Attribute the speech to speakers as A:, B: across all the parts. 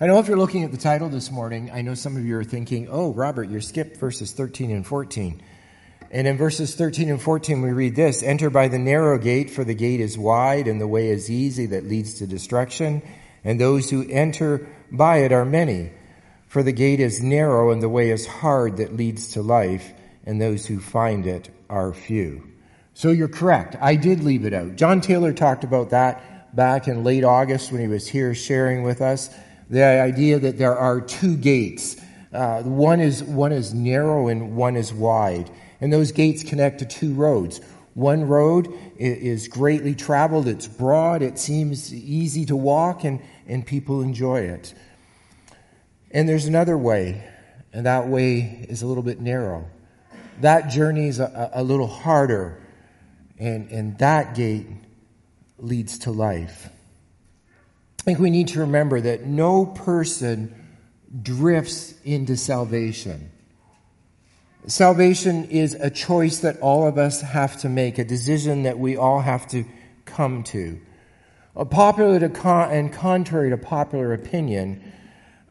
A: I know if you're looking at the title this morning, I know some of you are thinking, oh, Robert, you skipped verses 13 and 14. And in verses 13 and 14, we read this Enter by the narrow gate, for the gate is wide and the way is easy that leads to destruction, and those who enter by it are many. For the gate is narrow and the way is hard that leads to life, and those who find it are few. So you're correct. I did leave it out. John Taylor talked about that back in late August when he was here sharing with us the idea that there are two gates. Uh, one is one is narrow and one is wide, and those gates connect to two roads. One road is greatly traveled; it's broad, it seems easy to walk, and and people enjoy it. And there's another way, and that way is a little bit narrow. That journey is a, a little harder, and, and that gate leads to life. I think we need to remember that no person drifts into salvation. Salvation is a choice that all of us have to make, a decision that we all have to come to. A popular to con- and contrary to popular opinion,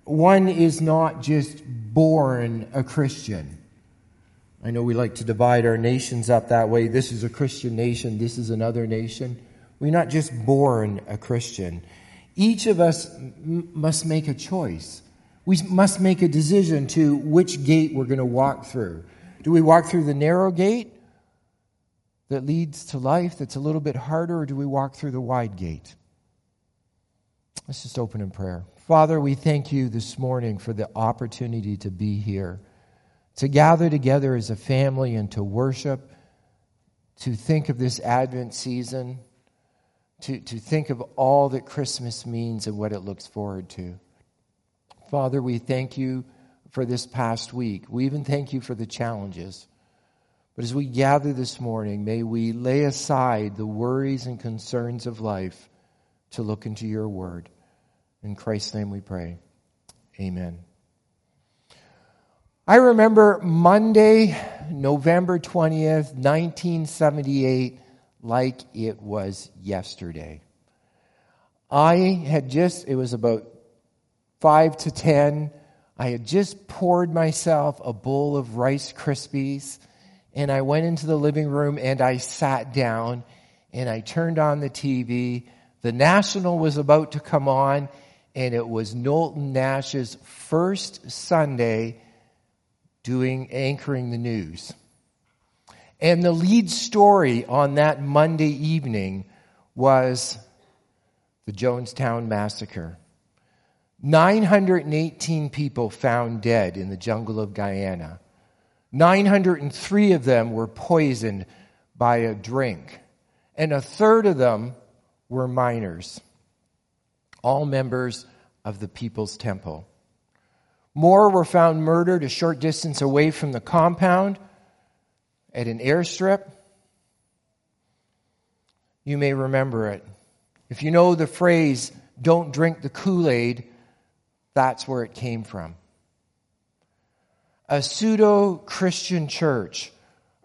A: one is not just born a Christian. I know we like to divide our nations up that way. This is a Christian nation, this is another nation. We're not just born a Christian. Each of us m- must make a choice. We must make a decision to which gate we're going to walk through. Do we walk through the narrow gate that leads to life that's a little bit harder, or do we walk through the wide gate? Let's just open in prayer. Father, we thank you this morning for the opportunity to be here, to gather together as a family and to worship, to think of this Advent season, to, to think of all that Christmas means and what it looks forward to. Father, we thank you for this past week. We even thank you for the challenges. But as we gather this morning, may we lay aside the worries and concerns of life to look into your word. In Christ's name we pray. Amen. I remember Monday, November 20th, 1978, like it was yesterday. I had just, it was about 5 to 10. I had just poured myself a bowl of Rice Krispies and I went into the living room and I sat down and I turned on the TV. The National was about to come on and it was Knowlton Nash's first Sunday doing anchoring the news. And the lead story on that Monday evening was the Jonestown massacre. 918 people found dead in the jungle of Guyana. 903 of them were poisoned by a drink, and a third of them were minors all members of the People's Temple. More were found murdered a short distance away from the compound at an airstrip. You may remember it. If you know the phrase, don't drink the Kool Aid, that's where it came from. A pseudo Christian church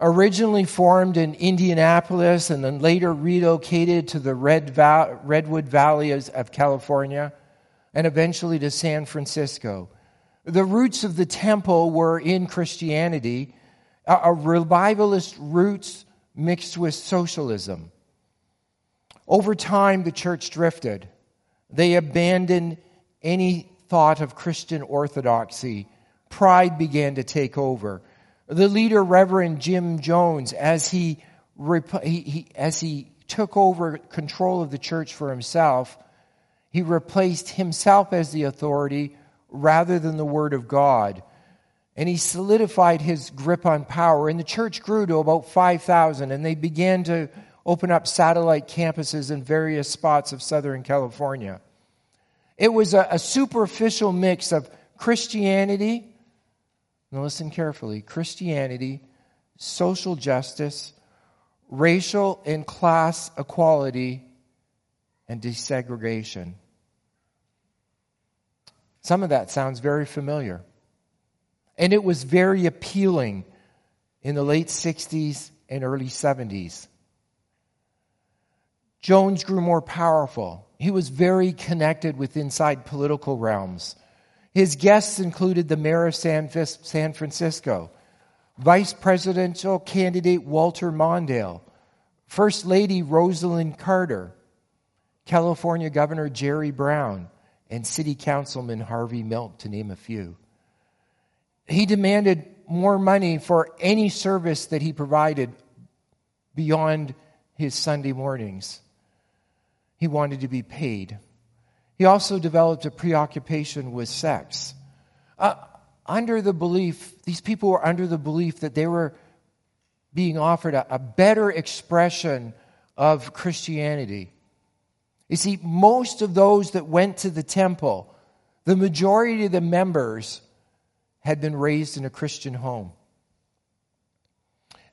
A: originally formed in Indianapolis and then later relocated to the Red Redwood Valley of California and eventually to San Francisco. The roots of the temple were in Christianity, a, a revivalist roots mixed with socialism. Over time, the church drifted. They abandoned any thought of Christian orthodoxy. Pride began to take over the leader, Reverend Jim Jones, as he, he, he, as he took over control of the church for himself, he replaced himself as the authority rather than the Word of God. And he solidified his grip on power. And the church grew to about 5,000, and they began to open up satellite campuses in various spots of Southern California. It was a, a superficial mix of Christianity now, listen carefully Christianity, social justice, racial and class equality, and desegregation. Some of that sounds very familiar. And it was very appealing in the late 60s and early 70s. Jones grew more powerful. He was very connected with inside political realms. His guests included the mayor of San, San Francisco, vice presidential candidate Walter Mondale, First Lady Rosalynn Carter, California Governor Jerry Brown, and City Councilman Harvey Milk, to name a few. He demanded more money for any service that he provided beyond his Sunday mornings. He wanted to be paid. He also developed a preoccupation with sex. Uh, under the belief, these people were under the belief that they were being offered a, a better expression of Christianity. You see, most of those that went to the temple, the majority of the members had been raised in a Christian home.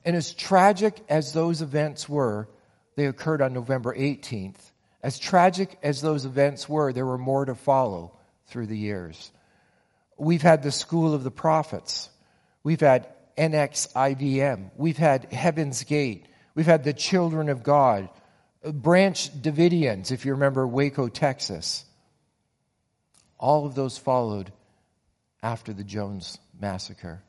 A: And as tragic as those events were, they occurred on November 18th. As tragic as those events were, there were more to follow through the years. We've had the School of the Prophets. We've had NXIVM. We've had Heaven's Gate. We've had the Children of God. Branch Davidians, if you remember Waco, Texas. All of those followed after the Jones massacre.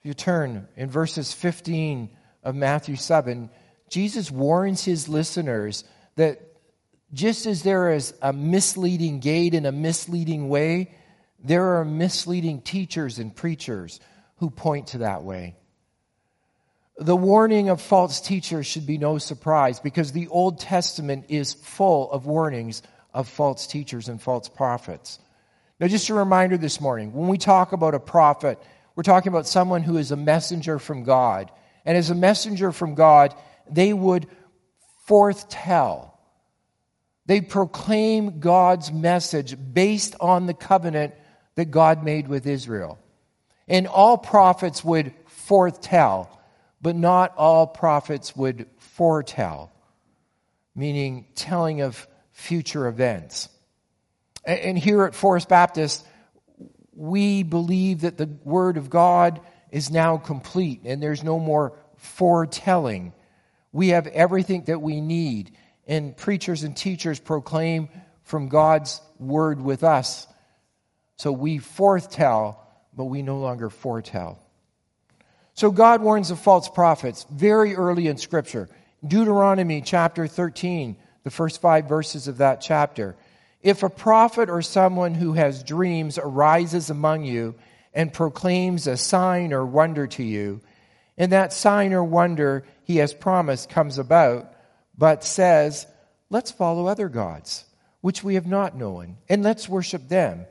A: If you turn in verses 15 of Matthew 7, Jesus warns his listeners that just as there is a misleading gate and a misleading way, there are misleading teachers and preachers who point to that way. The warning of false teachers should be no surprise because the Old Testament is full of warnings of false teachers and false prophets. Now, just a reminder this morning when we talk about a prophet, we're talking about someone who is a messenger from God. And as a messenger from God, they would forthtell they proclaim God's message based on the covenant that God made with Israel. And all prophets would forthtell, but not all prophets would foretell, meaning telling of future events. And here at Forest Baptist, we believe that the Word of God is now complete and there's no more foretelling. We have everything that we need and preachers and teachers proclaim from God's word with us. So we forthtell, but we no longer foretell. So God warns of false prophets very early in Scripture. Deuteronomy chapter 13, the first five verses of that chapter. If a prophet or someone who has dreams arises among you and proclaims a sign or wonder to you, and that sign or wonder he has promised comes about, but says, Let's follow other gods, which we have not known, and let's worship them.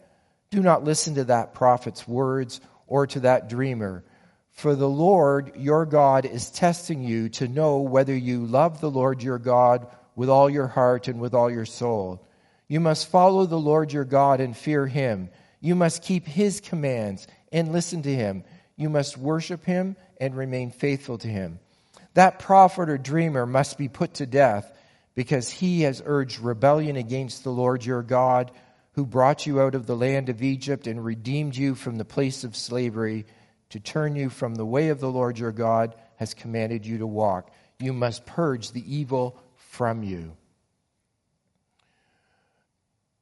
A: Do not listen to that prophet's words or to that dreamer. For the Lord your God is testing you to know whether you love the Lord your God with all your heart and with all your soul. You must follow the Lord your God and fear him. You must keep his commands and listen to him. You must worship him and remain faithful to him. That prophet or dreamer must be put to death because he has urged rebellion against the Lord your God, who brought you out of the land of Egypt and redeemed you from the place of slavery, to turn you from the way of the Lord your God has commanded you to walk. You must purge the evil from you.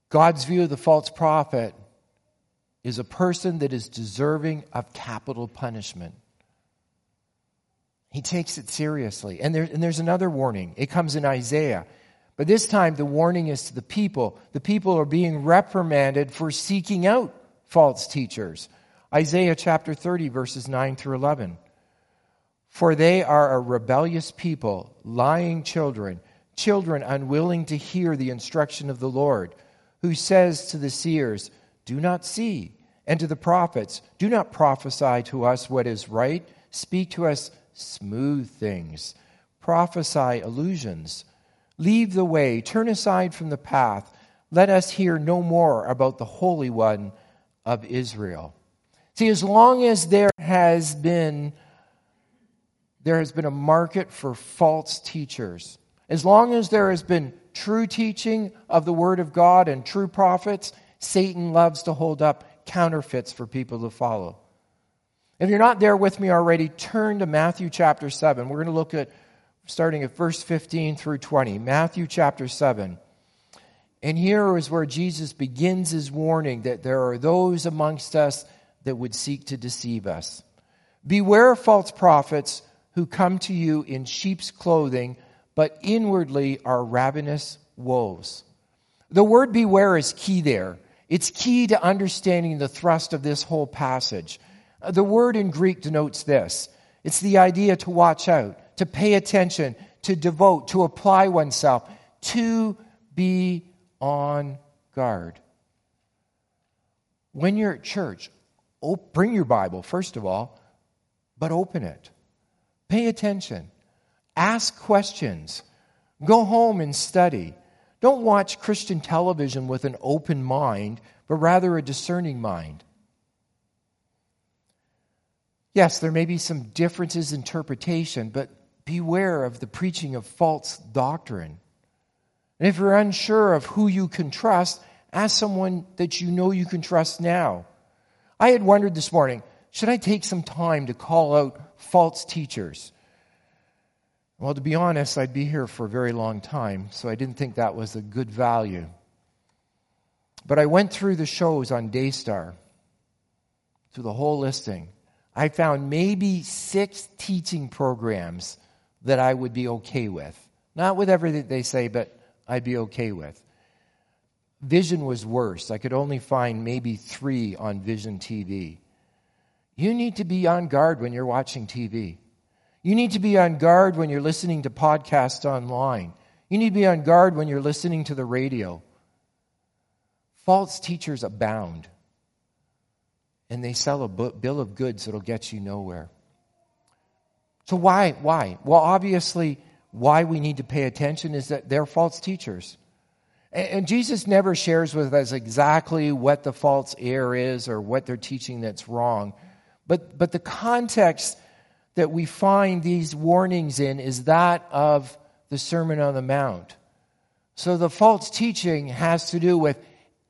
A: God's view of the false prophet is a person that is deserving of capital punishment. He takes it seriously. And, there, and there's another warning. It comes in Isaiah. But this time, the warning is to the people. The people are being reprimanded for seeking out false teachers. Isaiah chapter 30, verses 9 through 11. For they are a rebellious people, lying children, children unwilling to hear the instruction of the Lord, who says to the seers, Do not see, and to the prophets, Do not prophesy to us what is right, speak to us smooth things, prophesy illusions. Leave the way, turn aside from the path. Let us hear no more about the Holy One of Israel. See, as long as there has been there has been a market for false teachers, as long as there has been true teaching of the Word of God and true prophets, Satan loves to hold up counterfeits for people to follow. If you're not there with me already, turn to Matthew chapter 7. We're going to look at starting at verse 15 through 20. Matthew chapter 7. And here is where Jesus begins his warning that there are those amongst us that would seek to deceive us. Beware of false prophets who come to you in sheep's clothing, but inwardly are ravenous wolves. The word beware is key there. It's key to understanding the thrust of this whole passage. Uh, the word in Greek denotes this it's the idea to watch out, to pay attention, to devote, to apply oneself, to be on guard. When you're at church, bring your Bible, first of all, but open it. Pay attention. Ask questions. Go home and study. Don't watch Christian television with an open mind, but rather a discerning mind. Yes, there may be some differences in interpretation, but beware of the preaching of false doctrine. And if you're unsure of who you can trust, ask someone that you know you can trust now. I had wondered this morning should I take some time to call out false teachers? Well, to be honest, I'd be here for a very long time, so I didn't think that was a good value. But I went through the shows on Daystar, through the whole listing. I found maybe six teaching programs that I would be okay with. Not with everything they say, but I'd be okay with. Vision was worse. I could only find maybe three on Vision TV. You need to be on guard when you're watching TV. You need to be on guard when you're listening to podcasts online. You need to be on guard when you're listening to the radio. False teachers abound, and they sell a bill of goods that'll get you nowhere. So, why? Why? Well, obviously, why we need to pay attention is that they're false teachers. And Jesus never shares with us exactly what the false error is or what they're teaching that's wrong. But, but the context that we find these warnings in is that of the Sermon on the Mount. So the false teaching has to do with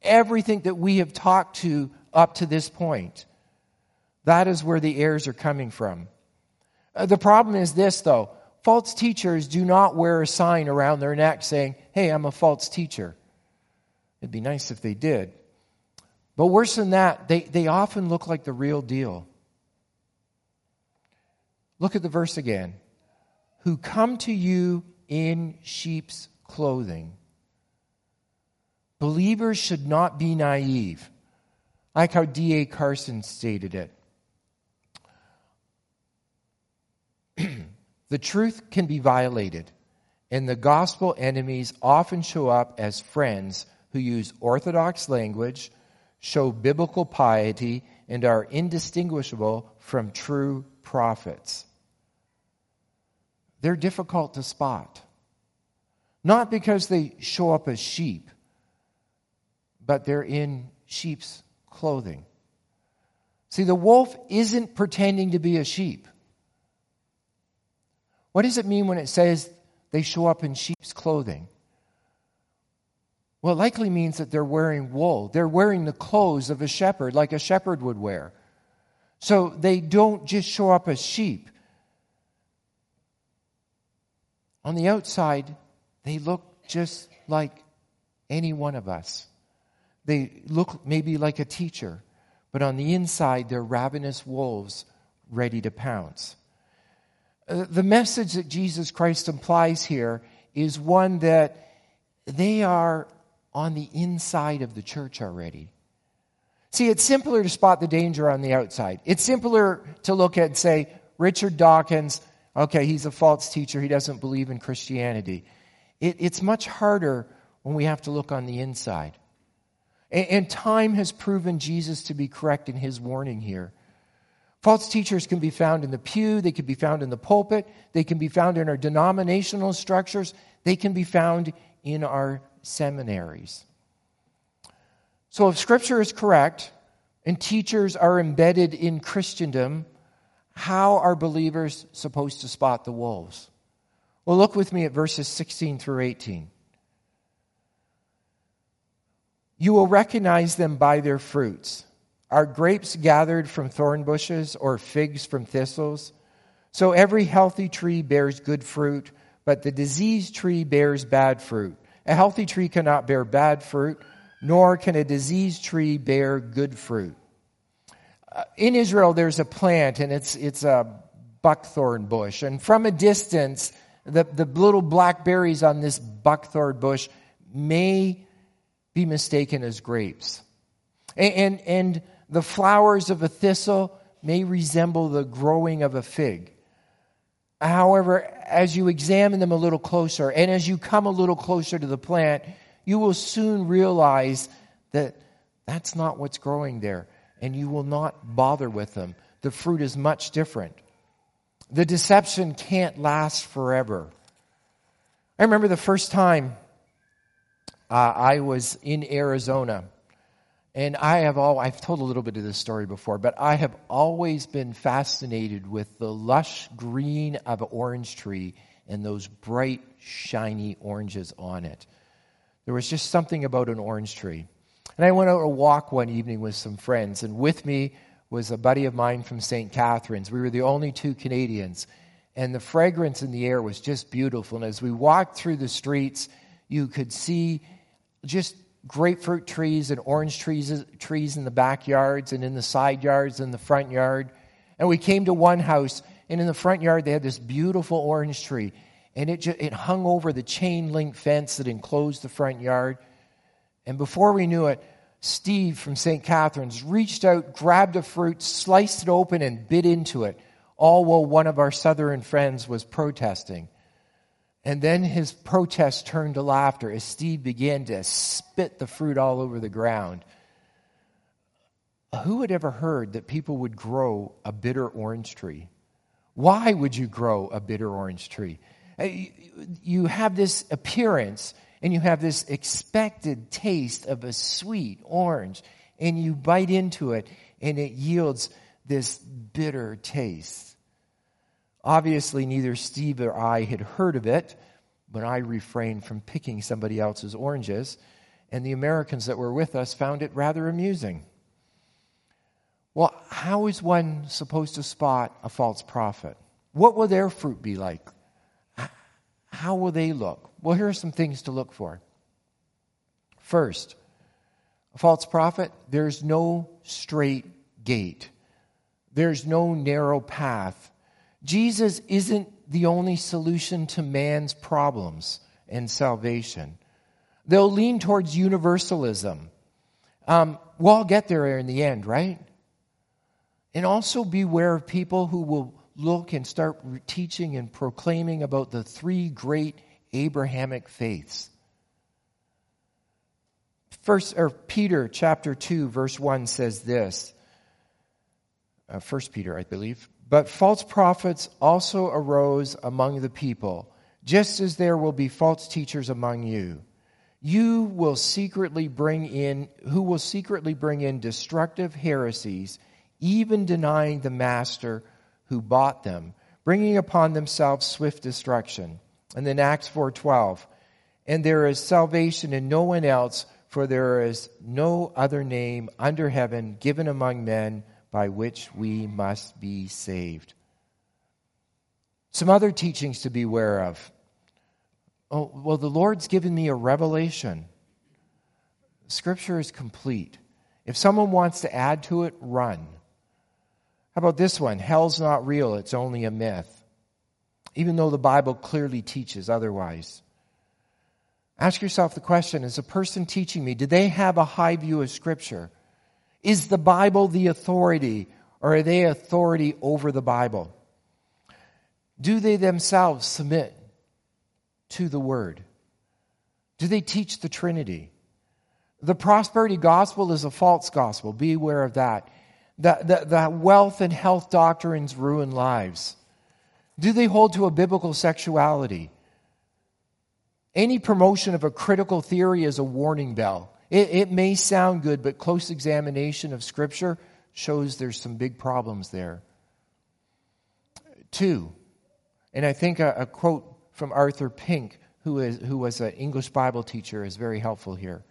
A: everything that we have talked to up to this point. That is where the errors are coming from. Uh, the problem is this, though False teachers do not wear a sign around their neck saying, Hey, I'm a false teacher. It'd be nice if they did. But worse than that, they, they often look like the real deal. Look at the verse again. Who come to you in sheep's clothing. Believers should not be naive. Like how D.A. Carson stated it. The truth can be violated, and the gospel enemies often show up as friends who use orthodox language, show biblical piety, and are indistinguishable from true prophets. They're difficult to spot. Not because they show up as sheep, but they're in sheep's clothing. See, the wolf isn't pretending to be a sheep. What does it mean when it says they show up in sheep's clothing? Well, it likely means that they're wearing wool. They're wearing the clothes of a shepherd, like a shepherd would wear. So they don't just show up as sheep. On the outside, they look just like any one of us. They look maybe like a teacher, but on the inside, they're ravenous wolves ready to pounce. Uh, the message that Jesus Christ implies here is one that they are on the inside of the church already. See, it's simpler to spot the danger on the outside. It's simpler to look at and say, Richard Dawkins, okay, he's a false teacher. He doesn't believe in Christianity. It, it's much harder when we have to look on the inside. And, and time has proven Jesus to be correct in his warning here. False teachers can be found in the pew, they can be found in the pulpit, they can be found in our denominational structures, they can be found in our seminaries. So, if Scripture is correct and teachers are embedded in Christendom, how are believers supposed to spot the wolves? Well, look with me at verses 16 through 18. You will recognize them by their fruits. Are grapes gathered from thorn bushes or figs from thistles? So every healthy tree bears good fruit, but the diseased tree bears bad fruit. A healthy tree cannot bear bad fruit, nor can a diseased tree bear good fruit. Uh, in Israel, there's a plant, and it's, it's a buckthorn bush. And from a distance, the, the little black berries on this buckthorn bush may be mistaken as grapes. And, and, and the flowers of a thistle may resemble the growing of a fig. However, as you examine them a little closer and as you come a little closer to the plant, you will soon realize that that's not what's growing there, and you will not bother with them. The fruit is much different. The deception can't last forever. I remember the first time uh, I was in Arizona and I have all, I've told a little bit of this story before, but I have always been fascinated with the lush green of an orange tree and those bright, shiny oranges on it. There was just something about an orange tree. And I went out a walk one evening with some friends, and with me was a buddy of mine from St. Catharines. We were the only two Canadians, and the fragrance in the air was just beautiful. And as we walked through the streets, you could see just grapefruit trees and orange trees, trees in the backyards and in the side yards and the front yard. And we came to one house, and in the front yard, they had this beautiful orange tree. And it, just, it hung over the chain link fence that enclosed the front yard. And before we knew it, Steve from St. Catharines reached out, grabbed a fruit, sliced it open, and bit into it, all while one of our southern friends was protesting. And then his protest turned to laughter as Steve began to spit the fruit all over the ground. Who had ever heard that people would grow a bitter orange tree? Why would you grow a bitter orange tree? Uh, you have this appearance and you have this expected taste of a sweet orange, and you bite into it and it yields this bitter taste. Obviously, neither Steve or I had heard of it, but I refrained from picking somebody else's oranges, and the Americans that were with us found it rather amusing. Well, how is one supposed to spot a false prophet? What will their fruit be like? How will they look? Well, here are some things to look for. First, a false prophet, there's no straight gate, there's no narrow path Jesus isn't the only solution to man's problems and salvation. They'll lean towards universalism. Um, we'll all get there in the end, right? And also beware of people who will look and start teaching and proclaiming about the three great Abrahamic faiths. First, or Peter chapter 2, verse 1 says this. Uh, First Peter, I believe. But false prophets also arose among the people, just as there will be false teachers among you. You will secretly bring in, who will secretly bring in destructive heresies, even denying the master who bought them, bringing upon themselves swift destruction. And then Acts 4:12, and there is salvation in no one else, for there is no other name under heaven given among men by which we must be saved. Some other teachings to beware of. Oh, well, the Lord's given me a revelation. Scripture is complete. If someone wants to add to it, run. How about this one? Hell's not real, it's only a myth. Even though the Bible clearly teaches otherwise. Ask yourself the question is a person teaching me, do they have a high view of Scripture? Is the Bible the authority, or are they authority over the Bible? Do they themselves submit to the Word? Do they teach the Trinity? The prosperity gospel is a false gospel. Be aware of that. The, the, the wealth and health doctrines ruin lives. Do they hold to a biblical sexuality? Any promotion of a critical theory is a warning bell. It, it may sound good, but close examination of Scripture shows there's some big problems there. Two, and I think a, a quote from Arthur Pink, who, is, who was an English Bible teacher, is very helpful here.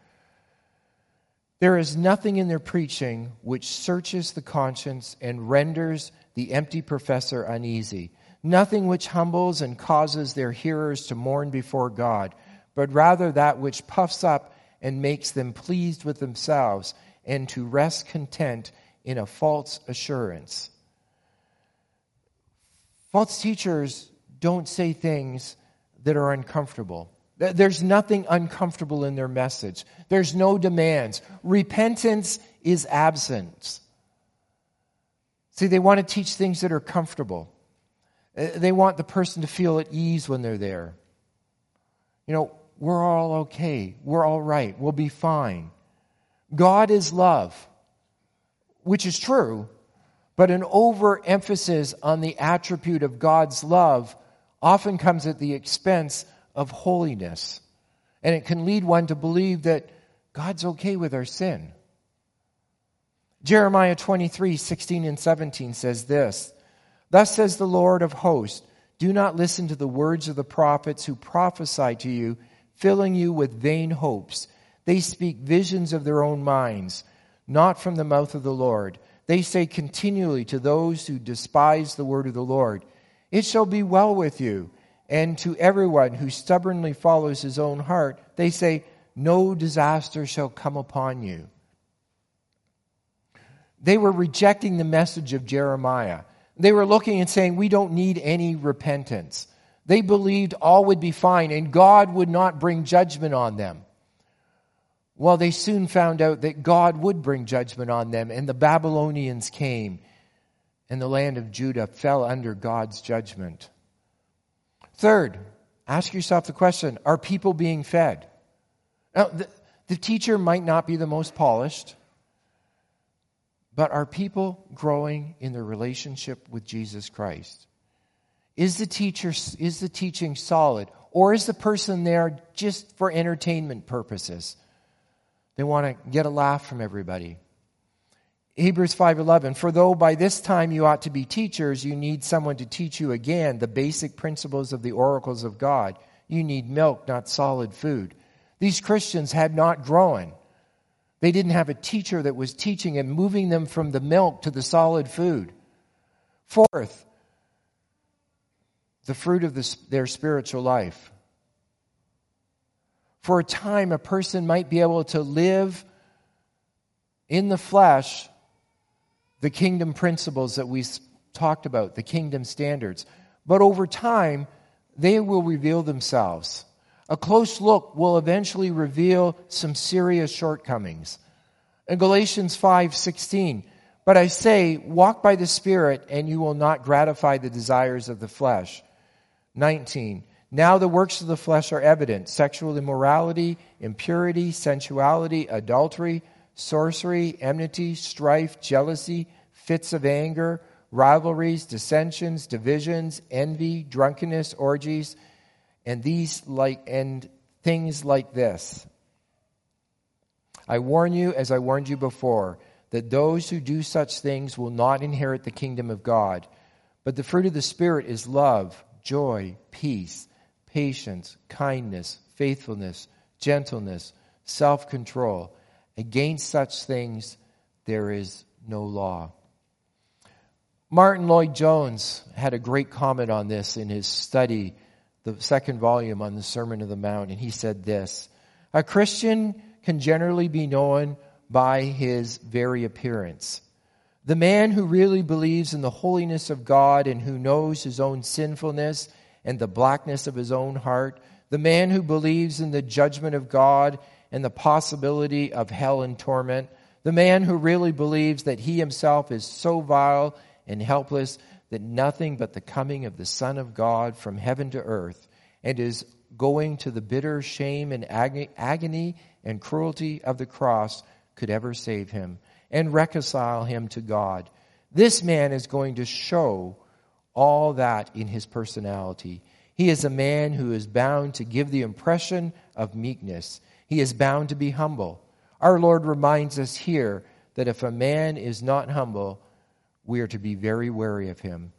A: There is nothing in their preaching which searches the conscience and renders the empty professor uneasy. nothing which humbles and causes their hearers to mourn before God, but rather that which puffs up and makes them pleased with themselves and to rest content in a false assurance. False teachers don't say things that are uncomfortable. There's nothing uncomfortable in their message. There's no demands. Repentance is absence. See, they want to teach things that are comfortable. Uh, they want the person to feel at ease when they're there. You know, we're all okay. We're all right. We'll be fine. God is love, which is true, but an overemphasis on the attribute of God's love often comes at the expense of holiness. And it can lead one to believe that God's okay with our sin. Jeremiah 23, 16 and 17 says this Thus says the Lord of hosts, do not listen to the words of the prophets who prophesy to you, filling you with vain hopes. They speak visions of their own minds, not from the mouth of the Lord. They say continually to those who despise the word of the Lord, It shall be well with you. And to everyone who stubbornly follows his own heart, they say, No disaster shall come upon you. They were rejecting the message of Jeremiah. They were looking and saying, We don't need any repentance. They believed all would be fine and God would not bring judgment on them. Well, they soon found out that God would bring judgment on them, and the Babylonians came, and the land of Judah fell under God's judgment. Third, ask yourself the question Are people being fed? Now, the, the teacher might not be the most polished, but are people growing in their relationship with Jesus Christ? Is the teacher is the teaching solid or is the person there just for entertainment purposes? They want to get a laugh from everybody. Hebrews 5:11 For though by this time you ought to be teachers you need someone to teach you again the basic principles of the oracles of God. You need milk not solid food. These Christians had not grown. They didn't have a teacher that was teaching and moving them from the milk to the solid food. Fourth the fruit of the, their spiritual life. For a time a person might be able to live in the flesh the kingdom principles that we talked about, the kingdom standards. But over time, they will reveal themselves. A close look will eventually reveal some serious shortcomings. In Galatians 5:16, but I say, walk by the Spirit, and you will not gratify the desires of the flesh. 19. Now the works of the flesh are evident sexual immorality, impurity, sensuality, adultery sorcery, enmity, strife, jealousy, fits of anger, rivalries, dissensions, divisions, envy, drunkenness, orgies, and these like and things like this. I warn you, as I warned you before, that those who do such things will not inherit the kingdom of God. But the fruit of the Spirit is love, joy, peace, patience, kindness, faithfulness, gentleness, self control. Against such things there is no law. Martyn Lloyd-Jones had a great comment on this in his study, the second volume on the Sermon of the Mount, and he said this A Christian can generally be known by his very appearance. The man who really believes in the holiness of God and who knows his own sinfulness and the blackness of his own heart, the man who believes in the judgment of God and the possibility of hell and torment, the man who really believes that he himself is so vile and helpless that nothing but the coming of the Son of God from heaven to earth and is going to the bitter shame and agony and cruelty of the cross could ever save him and reconcile him to God. This man is going to show all that in his personality. He is a man who is bound to give the impression of meekness. He is bound to be humble. Our Lord reminds us here that if a man is not humble, we are to be very wary of him.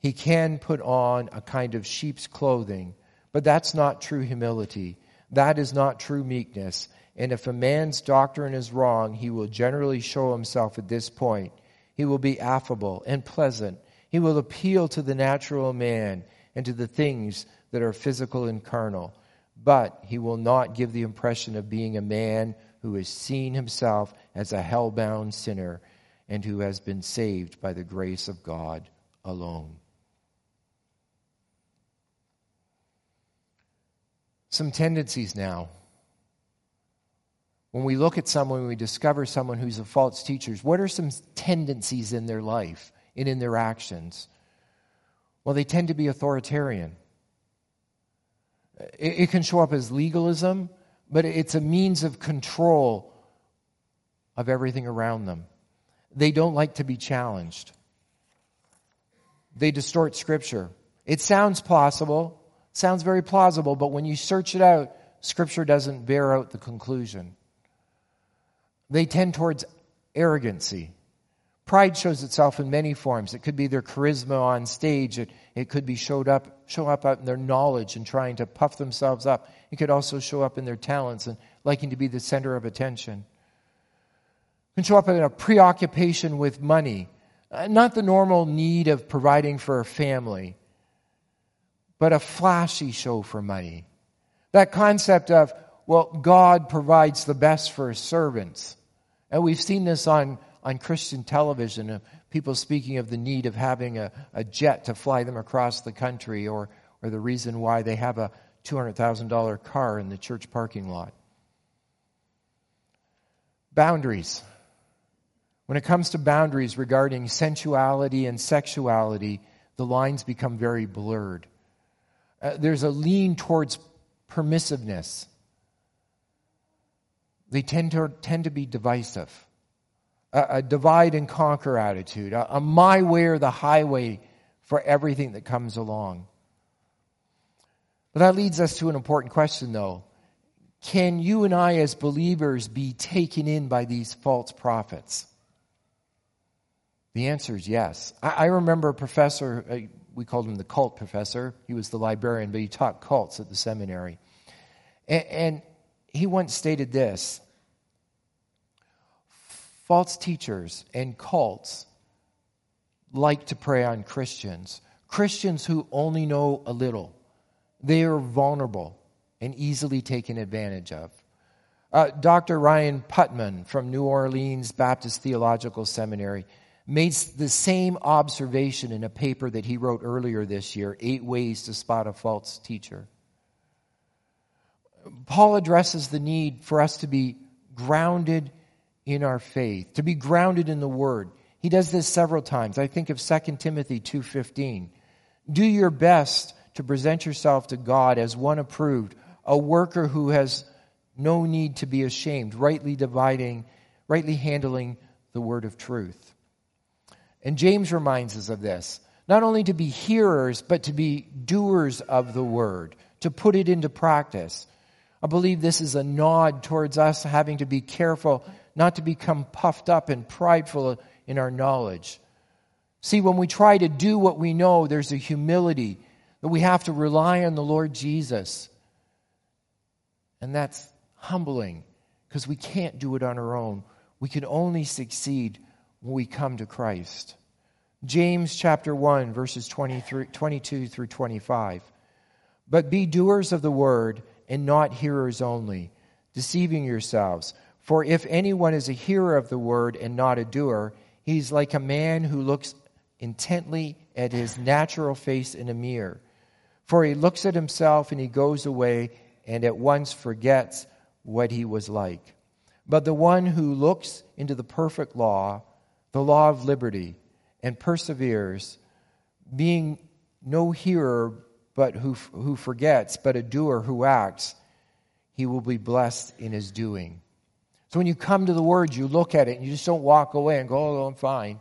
A: He can put on a kind of sheep's clothing, but that's not true humility. That is not true meekness. And if a man's doctrine is wrong, he will generally show himself at this point. He will be affable and pleasant. He will appeal to the natural man and to the things that are physical and carnal, but he will not give the impression of being a man who has seen himself as a hell-bound sinner and who has been saved by the grace of God alone. Some tendencies now. When we look at someone, we discover someone who's a false teacher, what are some tendencies in their life and in their actions? Well, they tend to be authoritarian. It, it can show up as legalism, but it's a means of control of everything around them. They don't like to be challenged. They distort Scripture. It sounds plausible, sounds very plausible, but when you search it out, Scripture doesn't bear out the conclusion. They tend towards arrogancy. Pride shows itself in many forms. It could be their charisma on stage. It, it could be showed up, show up out in their knowledge and trying to puff themselves up. It could also show up in their talents and liking to be the center of attention. It can show up in a preoccupation with money. Uh, not the normal need of providing for a family, but a flashy show for money. That concept of, well, God provides the best for his servants. And we've seen this on on Christian television, uh, people speaking of the need of having a, a jet to fly them across the country or, or the reason why they have a $200,000 car in the church parking lot. Boundaries. When it comes to boundaries regarding sensuality and sexuality, the lines become very blurred. Uh, there's a lean towards permissiveness. They tend to, tend to be divisive a, a divide and conquer attitude, a, a my way or the highway for everything that comes along. But that leads us to an important question, though. Can you and I, as believers, be taken in by these false prophets? The answer is yes. I, I remember a professor, uh, we called him the cult professor. He was the librarian, but he taught cults at the seminary. And, and he once stated this false teachers and cults like to prey on Christians. Christians who only know a little. They are vulnerable and easily taken advantage of. Uh, Dr. Rhyne Putman from New Orleans Baptist Theological Seminary made the same observation in a paper that he wrote earlier this year Eight Ways to Spot a False Teacher. Paul addresses the need for us to be grounded in our faith, to be grounded in the word. He does this several times. I think of 2 Timothy 2:15. Do your best to present yourself to God as one approved, a worker who has no need to be ashamed, rightly dividing, rightly handling the word of truth. And James reminds us of this, not only to be hearers, but to be doers of the word, to put it into practice. I believe this is a nod towards us having to be careful not to become puffed up and prideful in our knowledge. See, when we try to do what we know, there's a humility that we have to rely on the Lord Jesus. And that's humbling because we can't do it on our own. We can only succeed when we come to Christ. James chapter 1, verses 22 through 25. But be doers of the word and not hearers only, deceiving yourselves. For if anyone is a hearer of the word and not a doer, he's like a man who looks intently at his natural face in a mirror. For he looks at himself and he goes away and at once forgets what he was like. But the one who looks into the perfect law, the law of liberty, and perseveres, being no hearer but who, who forgets, but a doer who acts, he will be blessed in his doing. So when you come to the Word, you look at it and you just don't walk away and go, oh, I'm fine.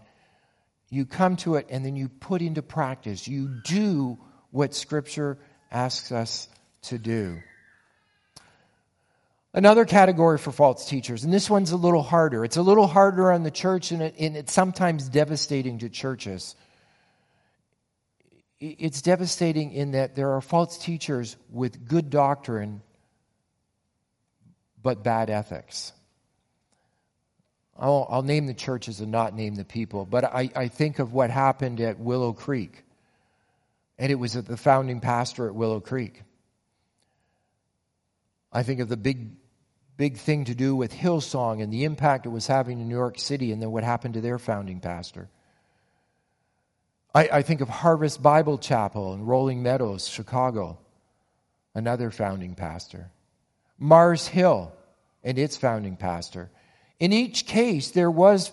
A: You come to it and then you put into practice. You do what Scripture asks us to do. Another category for false teachers, and this one's a little harder. It's a little harder on the church and, it, and it's sometimes devastating to churches. It's devastating in that there are false teachers with good doctrine but bad ethics. I'll, I'll, name the churches and not name the people, but I, I think of what happened at Willow Creek. And it was at the founding pastor at Willow Creek. I think of the big, big thing to do with Hillsong and the impact it was having in New York City and then what happened to their founding pastor. I, I think of Harvest Bible Chapel in Rolling Meadows, Chicago, another founding pastor. Mars Hill and its founding pastor. In each case, there was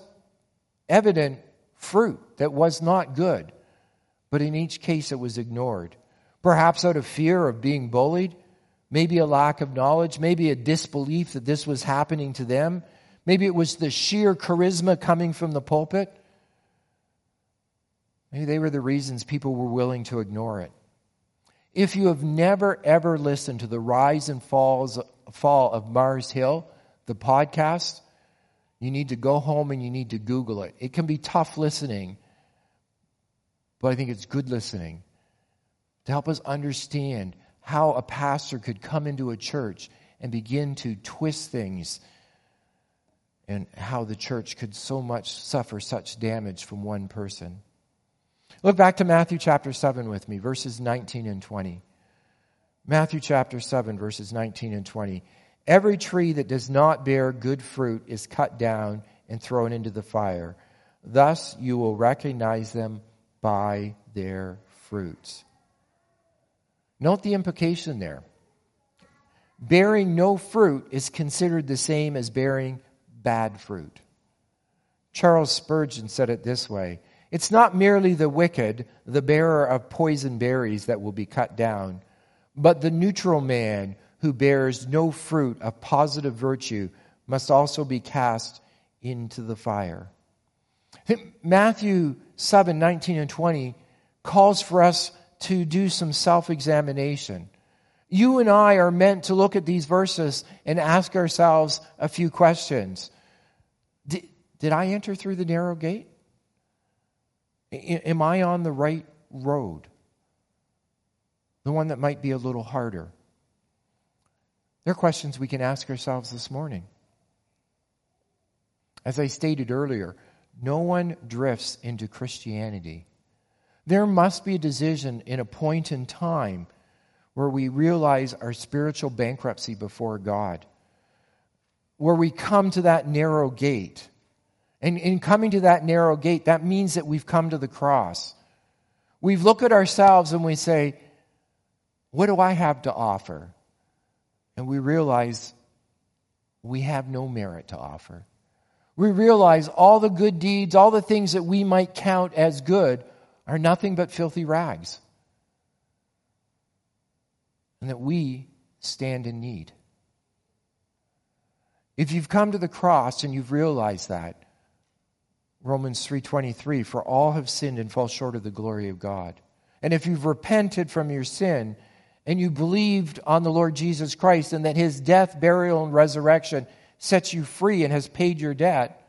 A: evident fruit that was not good, but in each case, it was ignored. Perhaps out of fear of being bullied, maybe a lack of knowledge, maybe a disbelief that this was happening to them, maybe it was the sheer charisma coming from the pulpit. Maybe they were the reasons people were willing to ignore it. If you have never ever listened to the rise and falls, fall of Mars Hill, the podcast, you need to go home and you need to Google it. It can be tough listening, but I think it's good listening to help us understand how a pastor could come into a church and begin to twist things and how the church could so much suffer such damage from one person. Look back to Matthew chapter 7 with me, verses 19 and 20. Matthew chapter 7, verses 19 and 20. Every tree that does not bear good fruit is cut down and thrown into the fire. Thus you will recognize them by their fruits. Note the implication there. Bearing no fruit is considered the same as bearing bad fruit. Charles Spurgeon said it this way It's not merely the wicked, the bearer of poison berries, that will be cut down, but the neutral man who bears no fruit of positive virtue must also be cast into the fire. Matthew 7 19 and 20 calls for us to do some self examination. You and I are meant to look at these verses and ask ourselves a few questions. Did, did I enter through the narrow gate? Am I on the right road? The one that might be a little harder. There are questions we can ask ourselves this morning. As I stated earlier, no one drifts into Christianity there must be a decision in a point in time where we realize our spiritual bankruptcy before God, where we come to that narrow gate. And in coming to that narrow gate, that means that we've come to the cross. We look at ourselves and we say, What do I have to offer? And we realize we have no merit to offer. We realize all the good deeds, all the things that we might count as good, are nothing but filthy rags. And that we stand in need. If you've come to the cross and you've realized that, Romans 3:23 for all have sinned and fall short of the glory of God. And if you've repented from your sin and you believed on the Lord Jesus Christ and that his death, burial and resurrection sets you free and has paid your debt,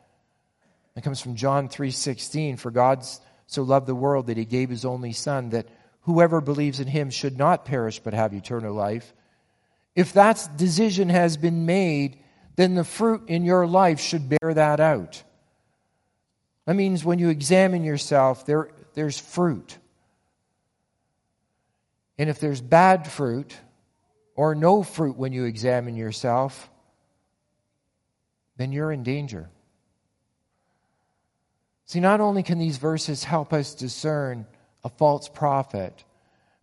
A: it comes from John 3:16 for God so loved the world that he gave his only Son, that whoever believes in him should not perish but have eternal life. If that decision has been made, then the fruit in your life should bear that out. That means when you examine yourself, there, there's fruit. And if there's bad fruit or no fruit when you examine yourself, then you're in danger. See, not only can these verses help us discern a false prophet,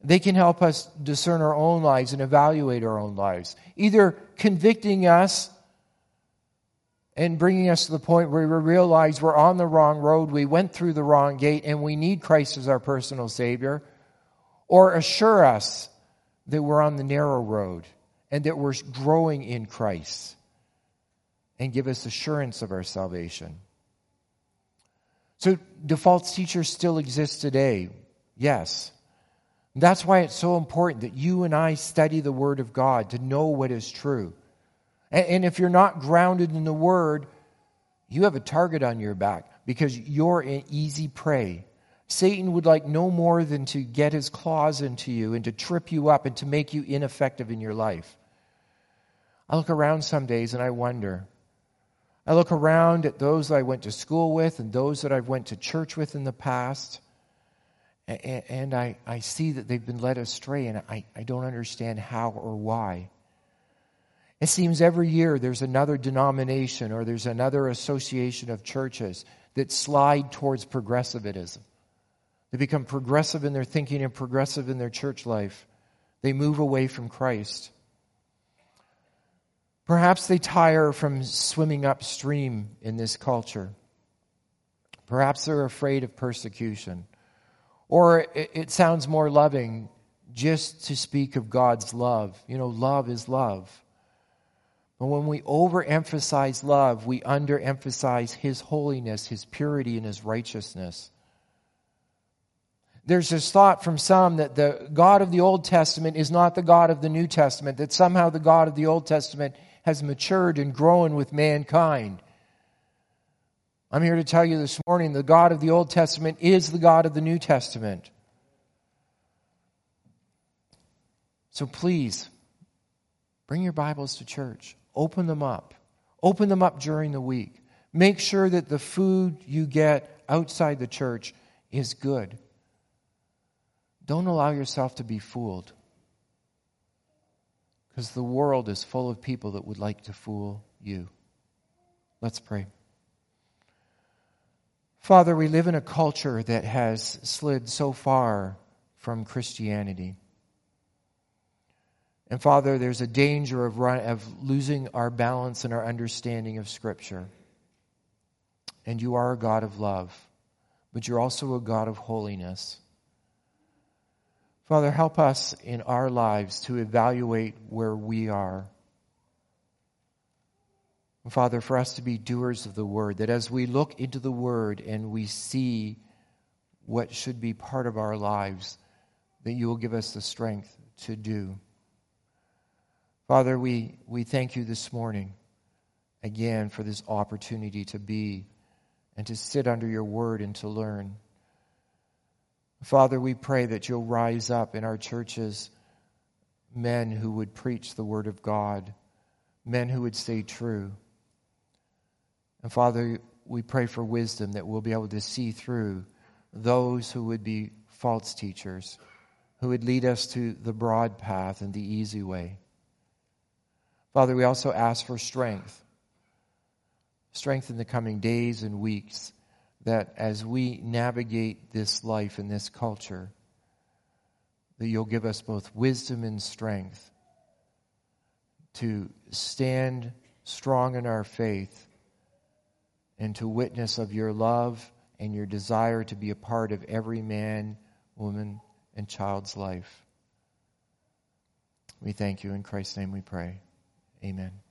A: they can help us discern our own lives and evaluate our own lives, either convicting us and bringing us to the point where we realize we're on the wrong road, we went through the wrong gate, and we need Christ as our personal Savior, or assure us that we're on the narrow road and that we're growing in Christ and give us assurance of our salvation. So, do false teachers still exist today? Yes. That's why it's so important that you and I study the Word of God to know what is true. And if you're not grounded in the Word, you have a target on your back because you're an easy prey. Satan would like no more than to get his claws into you and to trip you up and to make you ineffective in your life. I look around some days and I wonder I look around at those I went to school with and those that I've went to church with in the past, and, and I, I see that they've been led astray, and I, I don't understand how or why. It seems every year there's another denomination or there's another association of churches that slide towards progressivism. They become progressive in their thinking and progressive in their church life. They move away from Christ. Perhaps they tire from swimming upstream in this culture. Perhaps they're afraid of persecution. Or it, it, sounds more loving just to speak of God's love. You know, love is love. But when we overemphasize love, we underemphasize His holiness, His purity, and His righteousness. There's this thought from some that the God of the Old Testament is not the God of the New Testament, that somehow the God of the Old Testament has matured and grown with mankind. I'm here to tell you this morning the God of the Old Testament is the God of the New Testament. So please, bring your Bibles to church. Open them up. Open them up during the week. Make sure that the food you get outside the church is good. Don't allow yourself to be fooled. Because the world is full of people that would like to fool you. Let's pray. Father, we live in a culture that has slid so far from Christianity. And Father, there's a danger of, run, of losing our balance and our understanding of Scripture. And you are a God of love, but you're also a God of holiness. Father, help us in our lives to evaluate where we are. Father, for us to be doers of the word, that as we look into the word and we see what should be part of our lives, that you will give us the strength to do. Father, we, we thank you this morning again for this opportunity to be and to sit under your word and to learn. Father, we pray that you'll rise up in our churches men who would preach the word of God, men who would stay true. And Father, we pray for wisdom that we'll be able to see through those who would be false teachers, who would lead us to the broad path and the easy way. Father, we also ask for strength. Strength in the coming days and weeks that as we navigate this life and this culture, that you'll give us both wisdom and strength to stand strong in our faith and to witness of your love and your desire to be a part of every man, woman, and child's life. We thank you. In Christ's name we pray. Amen.